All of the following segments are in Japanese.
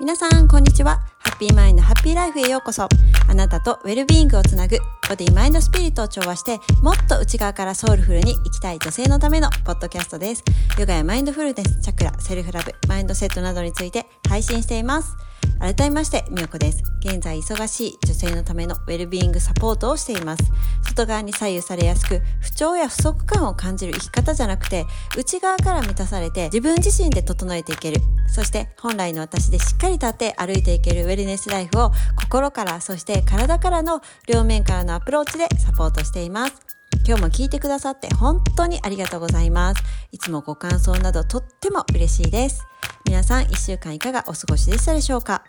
皆さん、こんにちは。ハッピーマインドハッピーライフへようこそ。あなたとウェルビーイングをつなぐ、ボディマインドスピリットを調和して、もっと内側からソウルフルに生きたい女性のためのポッドキャストです。ヨガやマインドフルネス、チャクラ、セルフラブ、マインドセットなどについて配信しています。改めまして、みよこです。現在忙しい女性のためのウェルビーイングサポートをしています。外側に左右されやすく、不調や不足感を感じる生き方じゃなくて、内側から満たされて自分自身で整えていける。そして本来の私でしっかり立って歩いていけるウェルネスライフを心から、そして体からの両面からのアプローチでサポートしています。今日も聞いてくださって本当にありがとうございます。いつもご感想などとっても嬉しいです。皆さん一週間いかがお過ごしでしたでしょうか？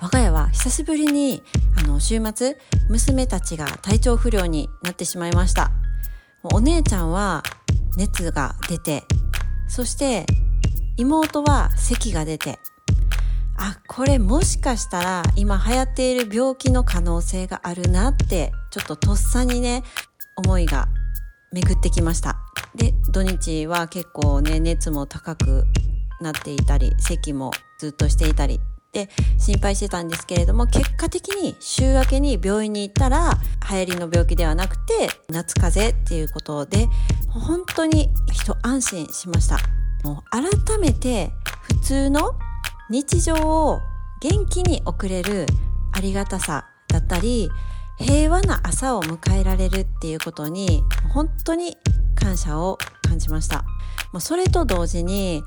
我が家は久しぶりにあの週末娘たちが体調不良になってしまいましたお姉ちゃんは熱が出てそして妹は咳が出てあこれもしかしたら今流行っている病気の可能性があるなってちょっととっさにね思いが巡ってきました。で土日は結構ね熱も高くなっていたり咳もずっとしていたり。で心配してたんですけれども結果的に週明けに病院に行ったら流行りの病気ではなくて夏風邪っていうことで本当に一安心しました。もう改めて普通の日常を元気に送れるありがたさだったり平和な朝を迎えられるっていうことに本当に感謝を感じました。もうそれと同時に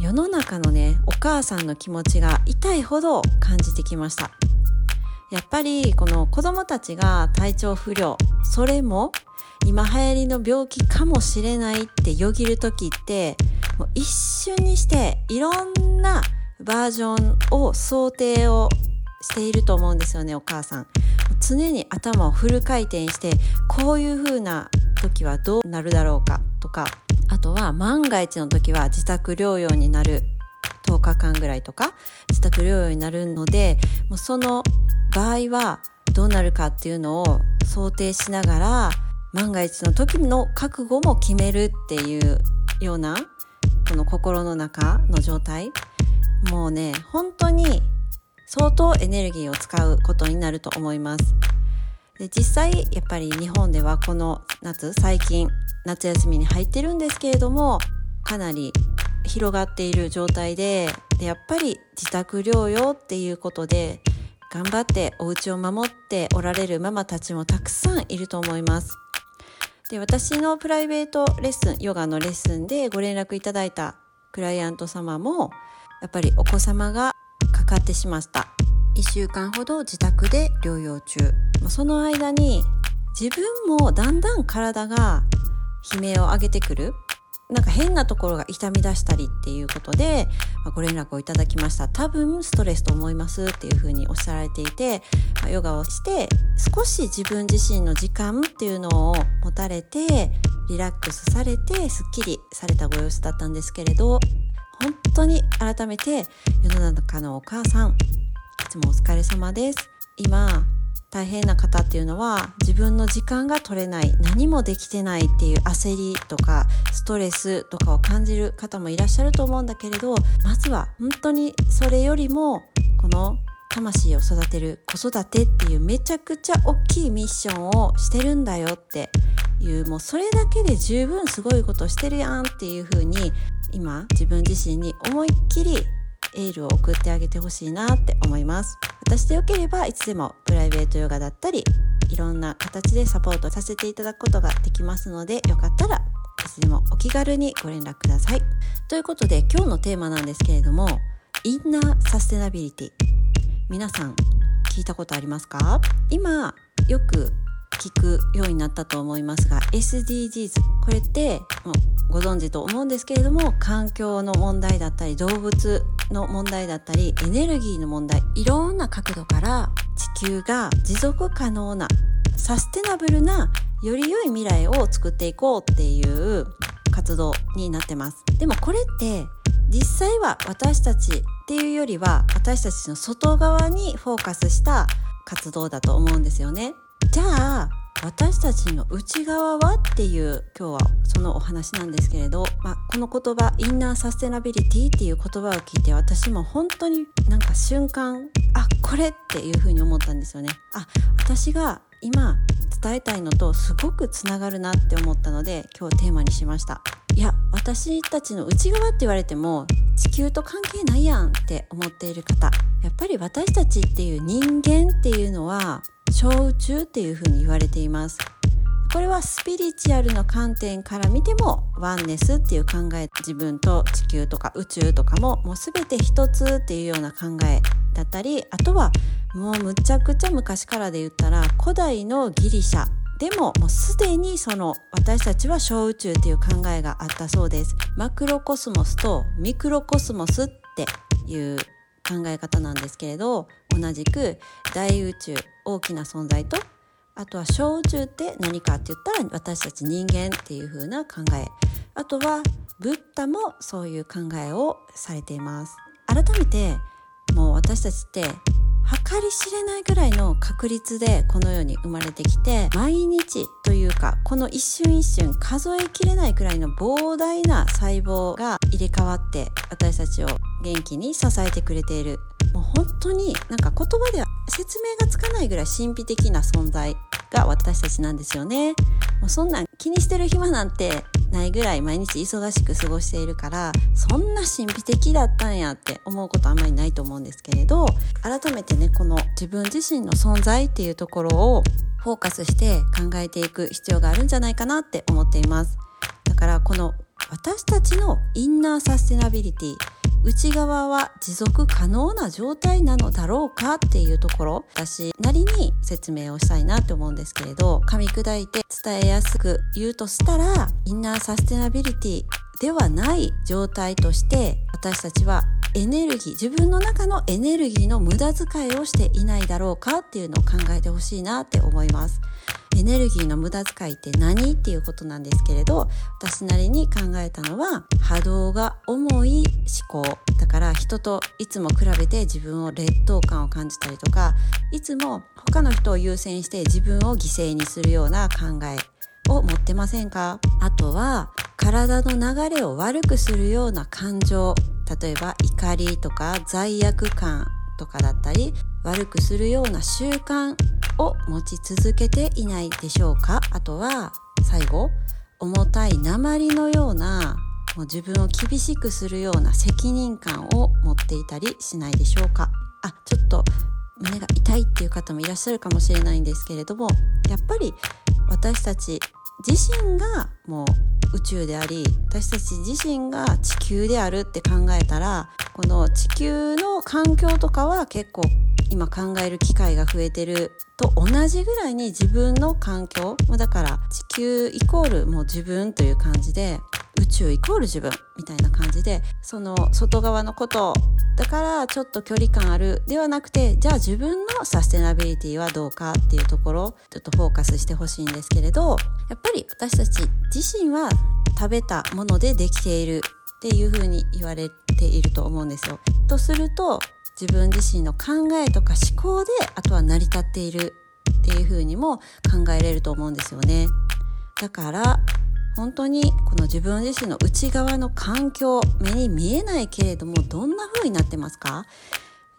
世の中のねお母さんの気持ちが痛いほど感じてきました。やっぱりこの子供たちが体調不良それも今流行りの病気かもしれないってよぎる時ってもう一瞬にしていろんなバージョンを想定をしていると思うんですよねお母さん。常に頭をフル回転してこういう風な時はどうなるだろうかとかあとは万が一の時は自宅療養になる10日間ぐらいとか自宅療養になるのでもうその場合はどうなるかっていうのを想定しながら万が一の時の覚悟も決めるっていうようなこの心の中の状態。もうね本当に相当エネルギーを使うことになると思いますで実際やっぱり日本ではこの夏最近夏休みに入ってるんですけれどもかなり広がっている状態ででやっぱり自宅療養っていうことで頑張ってお家を守っておられるママたちもたくさんいると思います。で私のプライベートレッスンヨガのレッスンでご連絡いただいたクライアント様もやっぱりお子様がかかってしまった。1週間ほど自宅で療養中。その間に自分もだんだん体が悲鳴を上げてくる。なんか変なところが痛み出したりっていうことで、ま、ご連絡をいただきました。多分ストレスと思いますっていうふうにおっしゃられていて、ま、ヨガをして少し自分自身の時間っていうのを持たれてリラックスされてすっきりされたご様子だったんですけれど本当に改めて世の中のお母さんいつもお疲れ様です。今大変な方っていうのは自分の時間が取れない何もできてないっていう焦りとかストレスとかを感じる方もいらっしゃると思うんだけれどまずは本当にそれよりもこの魂を育てる子育てっていうめちゃくちゃ大きいミッションをしてるんだよっていうもうそれだけで十分すごいことしてるやんっていう風に今自分自身に思いっきりエールを送ってあげてほしいなって思います。私でよければいつでもプライベートヨガだったりいろんな形でサポートさせていただくことができますのでよかったらいつでもお気軽にご連絡ください。ということで今日のテーマなんですけれどもインナーサステナビリティ皆さん聞いたことありますか？今よく聞くようになったと思いますが SDGs これってもうご存知と思うんですけれども環境の問題だったり動物の問題だったりエネルギーの問題いろんな角度から地球が持続可能なサステナブルなより良い未来を作っていこうっていう活動になってます。でもこれって実際は私たちっていうよりは私たちの外側にフォーカスした活動だと思うんですよね。じゃあ私たちの内側はっていう今日はそのお話なんですけれど、まあ、この言葉インナーサステナビリティっていう言葉を聞いて私も本当になんか瞬間あこれっていうふうに思ったんですよね。あ私が今伝えたいのとすごくつながるなって思ったので今日テーマにしました。いや私たちの内側って言われても地球と関係ないやんって思っている方やっぱり私たちっていう人間っていうのは小宇宙っていうふうに言われています。これはスピリチュアルの観点から見てもワンネスっていう考え自分と地球とか宇宙とかももう全て一つっていうような考えだったりあとはもうむちゃくちゃ昔からで言ったら古代のギリシャでももうすでにその私たちは小宇宙っていう考えがあったそうです。マクロコスモスとミクロコスモスっていう考え方なんですけれど同じく大宇宙大きな存在とあとは小宇宙って何かって言ったら私たち人間っていう風な考え。あとはブッダもそういう考えをされています。改めてもう私たちって計り知れないぐらいの確率でこの世に生まれてきて毎日というかこの一瞬一瞬数えきれないくらいの膨大な細胞が入れ替わって私たちを元気に支えてくれているもう本当になんか言葉では説明がつかないぐらい神秘的な存在が私たちなんですよね。もうそんなん気にしてる暇なんてないぐらい毎日忙しく過ごしているからそんな神秘的だったんやって思うことあんまりないと思うんですけれど改めてねこの自分自身の存在っていうところをフォーカスして考えていく必要があるんじゃないかなって思っています。だからこの私たちのインナーサステナビリティ内側は持続可能な状態なのだろうかっていうところ私なりに説明をしたいなって思うんですけれど噛み砕いて伝えやすく言うとしたらインナーサステナビリティではない状態として私たちはエネルギー自分の中のエネルギーの無駄遣いをしていないだろうかっていうのを考えてほしいなって思います。エネルギーの無駄遣いって何っていうことなんですけれど私なりに考えたのは波動が重い思考だから人といつも比べて自分を劣等感を感じたりとかいつも他の人を優先して自分を犠牲にするような考えを持ってませんか？あとは体の流れを悪くするような感情例えば怒りとか罪悪感とかだったり悪くするような習慣を持ち続けていないでしょうか？あとは最後重たい鉛のようなもう自分を厳しくするような責任感を持っていたりしないでしょうか？あちょっと胸が痛いっていう方もいらっしゃるかもしれないんですけれどもやっぱり私たち自身がもう宇宙であり私たち自身が地球であるって考えたらこの地球の環境とかは結構今考える機会が増えてると同じぐらいに自分の環境だから地球イコールもう自分という感じで宇宙イコール自分みたいな感じでその外側のことだからちょっと距離感あるではなくてじゃあ自分のサステナビリティはどうかっていうところちょっとフォーカスしてほしいんですけれどやっぱり私たち自身は食べたものでできているっていうふうに言われていると思うんですよ。とすると自分自身の考えとか思考であとは成り立っているっていうふうにも考えれると思うんですよね。だから本当にこの自分自身の内側の環境目に見えないけれどもどんな風になってますか？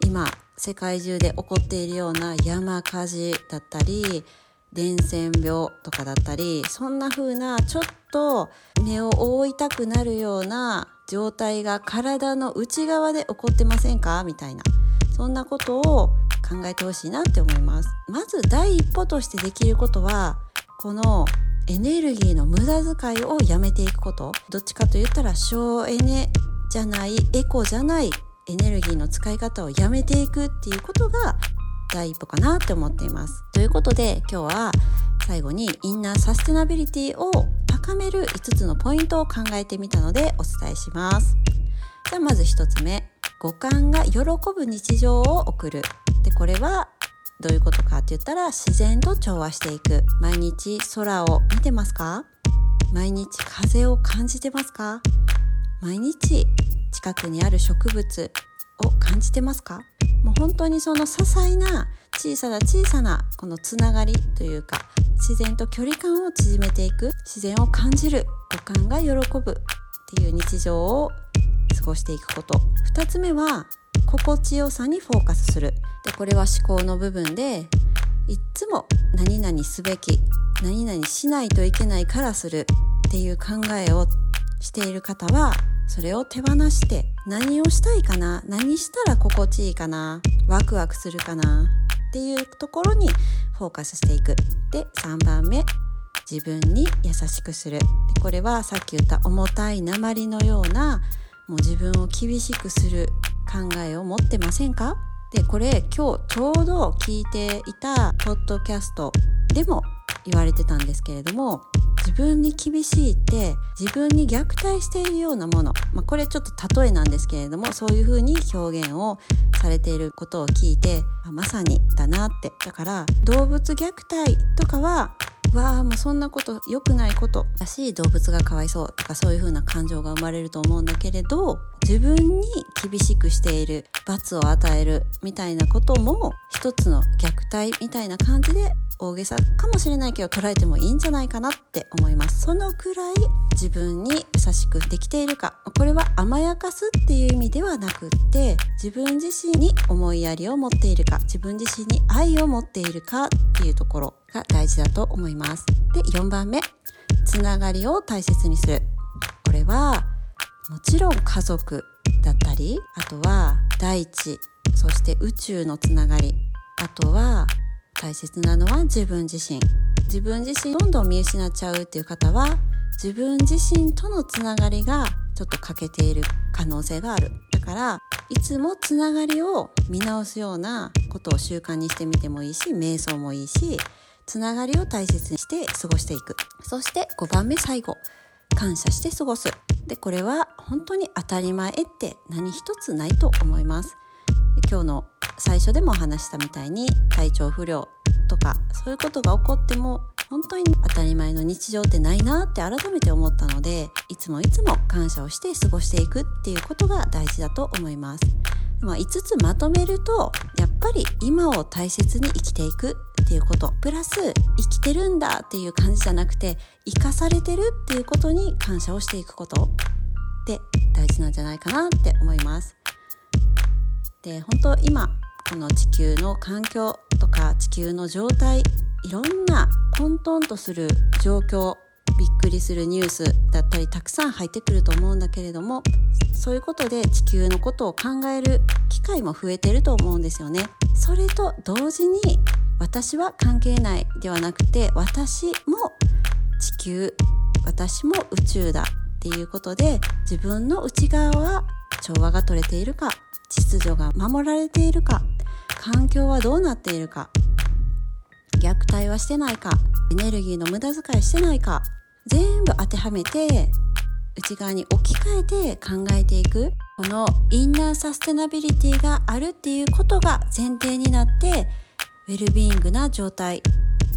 今世界中で起こっているような山火事だったり伝染病とかだったりそんな風なちょっと目を覆いたくなるような状態が体の内側で起こってませんか？みたいな。そんなことを考えてほしいなって思います。まず第一歩としてできることはこのエネルギーの無駄遣いをやめていくこと。どっちかと言ったら省エネじゃないエコじゃないエネルギーの使い方をやめていくっていうことが第一歩かなって思っています。ということで今日は最後にインナーサステナビリティを高める5つのポイントを考えてみたのでお伝えします。じゃあまず1つ目。五感が喜ぶ日常を送る。でこれはどういうことかって言ったら自然と調和していく。毎日空を見てますか？毎日風を感じてますか？毎日近くにある植物を感じてますか？もう本当にその些細な小さな小さなこのつながりというか自然と距離感を縮めていく自然を感じる五感が喜ぶっていう日常を過ごしていくこと。2つ目は心地よさにフォーカスする。でこれは思考の部分でいっつも何々すべき何々しないといけないからするっていう考えをしている方はそれを手放して何をしたいかな？何したら心地いいかな？ワクワクするかな？っていうところにフォーカスしていく。で3番目。自分に優しくする。これはさっき言った重たい鉛のようなもう自分を厳しくする考えを持ってませんか？でこれ今日ちょうど聞いていたポッドキャストでも言われてたんですけれども自分に厳しいって自分に虐待しているようなもの、まあ、これちょっと例えなんですけれどもそういうふうに表現をされていることを聞いてまさにだなって。だから動物虐待とかはわあもうそんなこと良くないことだし動物がかわいそうとかそういう風な感情が生まれると思うんだけれど自分に厳しくしている罰を与えるみたいなことも一つの虐待みたいな感じで大げさかもしれないけど捉えてもいいんじゃないかなって思います。そのくらい自分に優しくできているか。これは甘やかすっていう意味ではなくって自分自身に思いやりを持っているか。自分自身に愛を持っているかっていうところが大事だと思います。で4番目。つながりを大切にする。これはもちろん家族だったりあとは大地そして宇宙のつながり。大切なのは自分自身。自分自身どんどん見失っちゃうっていう方は自分自身とのつながりがちょっと欠けている可能性がある。だからいつもつながりを見直すようなことを習慣にしてみてもいいし瞑想もいいしつながりを大切にして過ごしていく。そして5番目最後。感謝して過ごす。でこれは本当に当たり前って何一つないと思います。今日の最初でも話したみたいに体調不良とかそういうことが起こっても本当に当たり前の日常ってないなって改めて思ったのでいつもいつも感謝をして過ごしていくっていうことが大事だと思います。まあ、5つまとめるとやっぱり今を大切に生きていくっていうことプラス生きてるんだっていう感じじゃなくて生かされてるっていうことに感謝をしていくことって大事なんじゃないかなって思います。で本当今この地球の環境とか地球の状態いろんな混沌とする状況びっくりするニュースだったりたくさん入ってくると思うんだけれどもそういうことで地球のことを考える機会も増えてると思うんですよね。それと同時に私は関係ないではなくて私も地球私も宇宙だっていうことで自分の内側は調和が取れているか秩序が守られているか環境はどうなっているか虐待はしてないかエネルギーの無駄遣いしてないか全部当てはめて内側に置き換えて考えていくこのインナーサステナビリティがあるっていうことが前提になってウェルビーイングな状態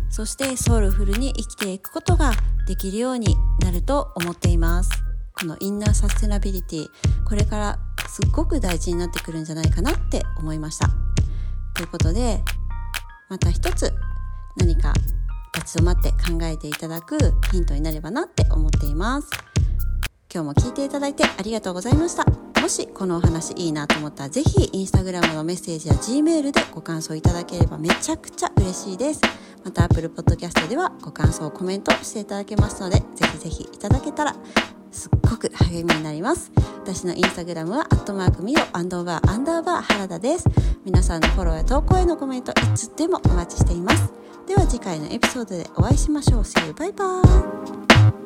そしてソウルフルに生きていくことができるようになると思っています。このインナーサステナビリティこれからすっごく大事になってくるんじゃないかなって思いました。ということでまた一つ何か立ち止まって考えていただくヒントになればなって思っています。今日も聞いていただいてありがとうございました。もしこのお話いいなと思ったらぜひインスタグラムのメッセージや G メールでご感想いただければめちゃくちゃ嬉しいです。また Apple Podcast ではご感想コメントしていただけますのでぜひぜひいただけたらすっごく励みになります。私のインスタグラムはアットマークミオアンドバーアンダーバー原田です。皆さんのフォローや投稿へのコメントいつでもお待ちしています。では次回のエピソードでお会いしましょう。See you! バイバイ。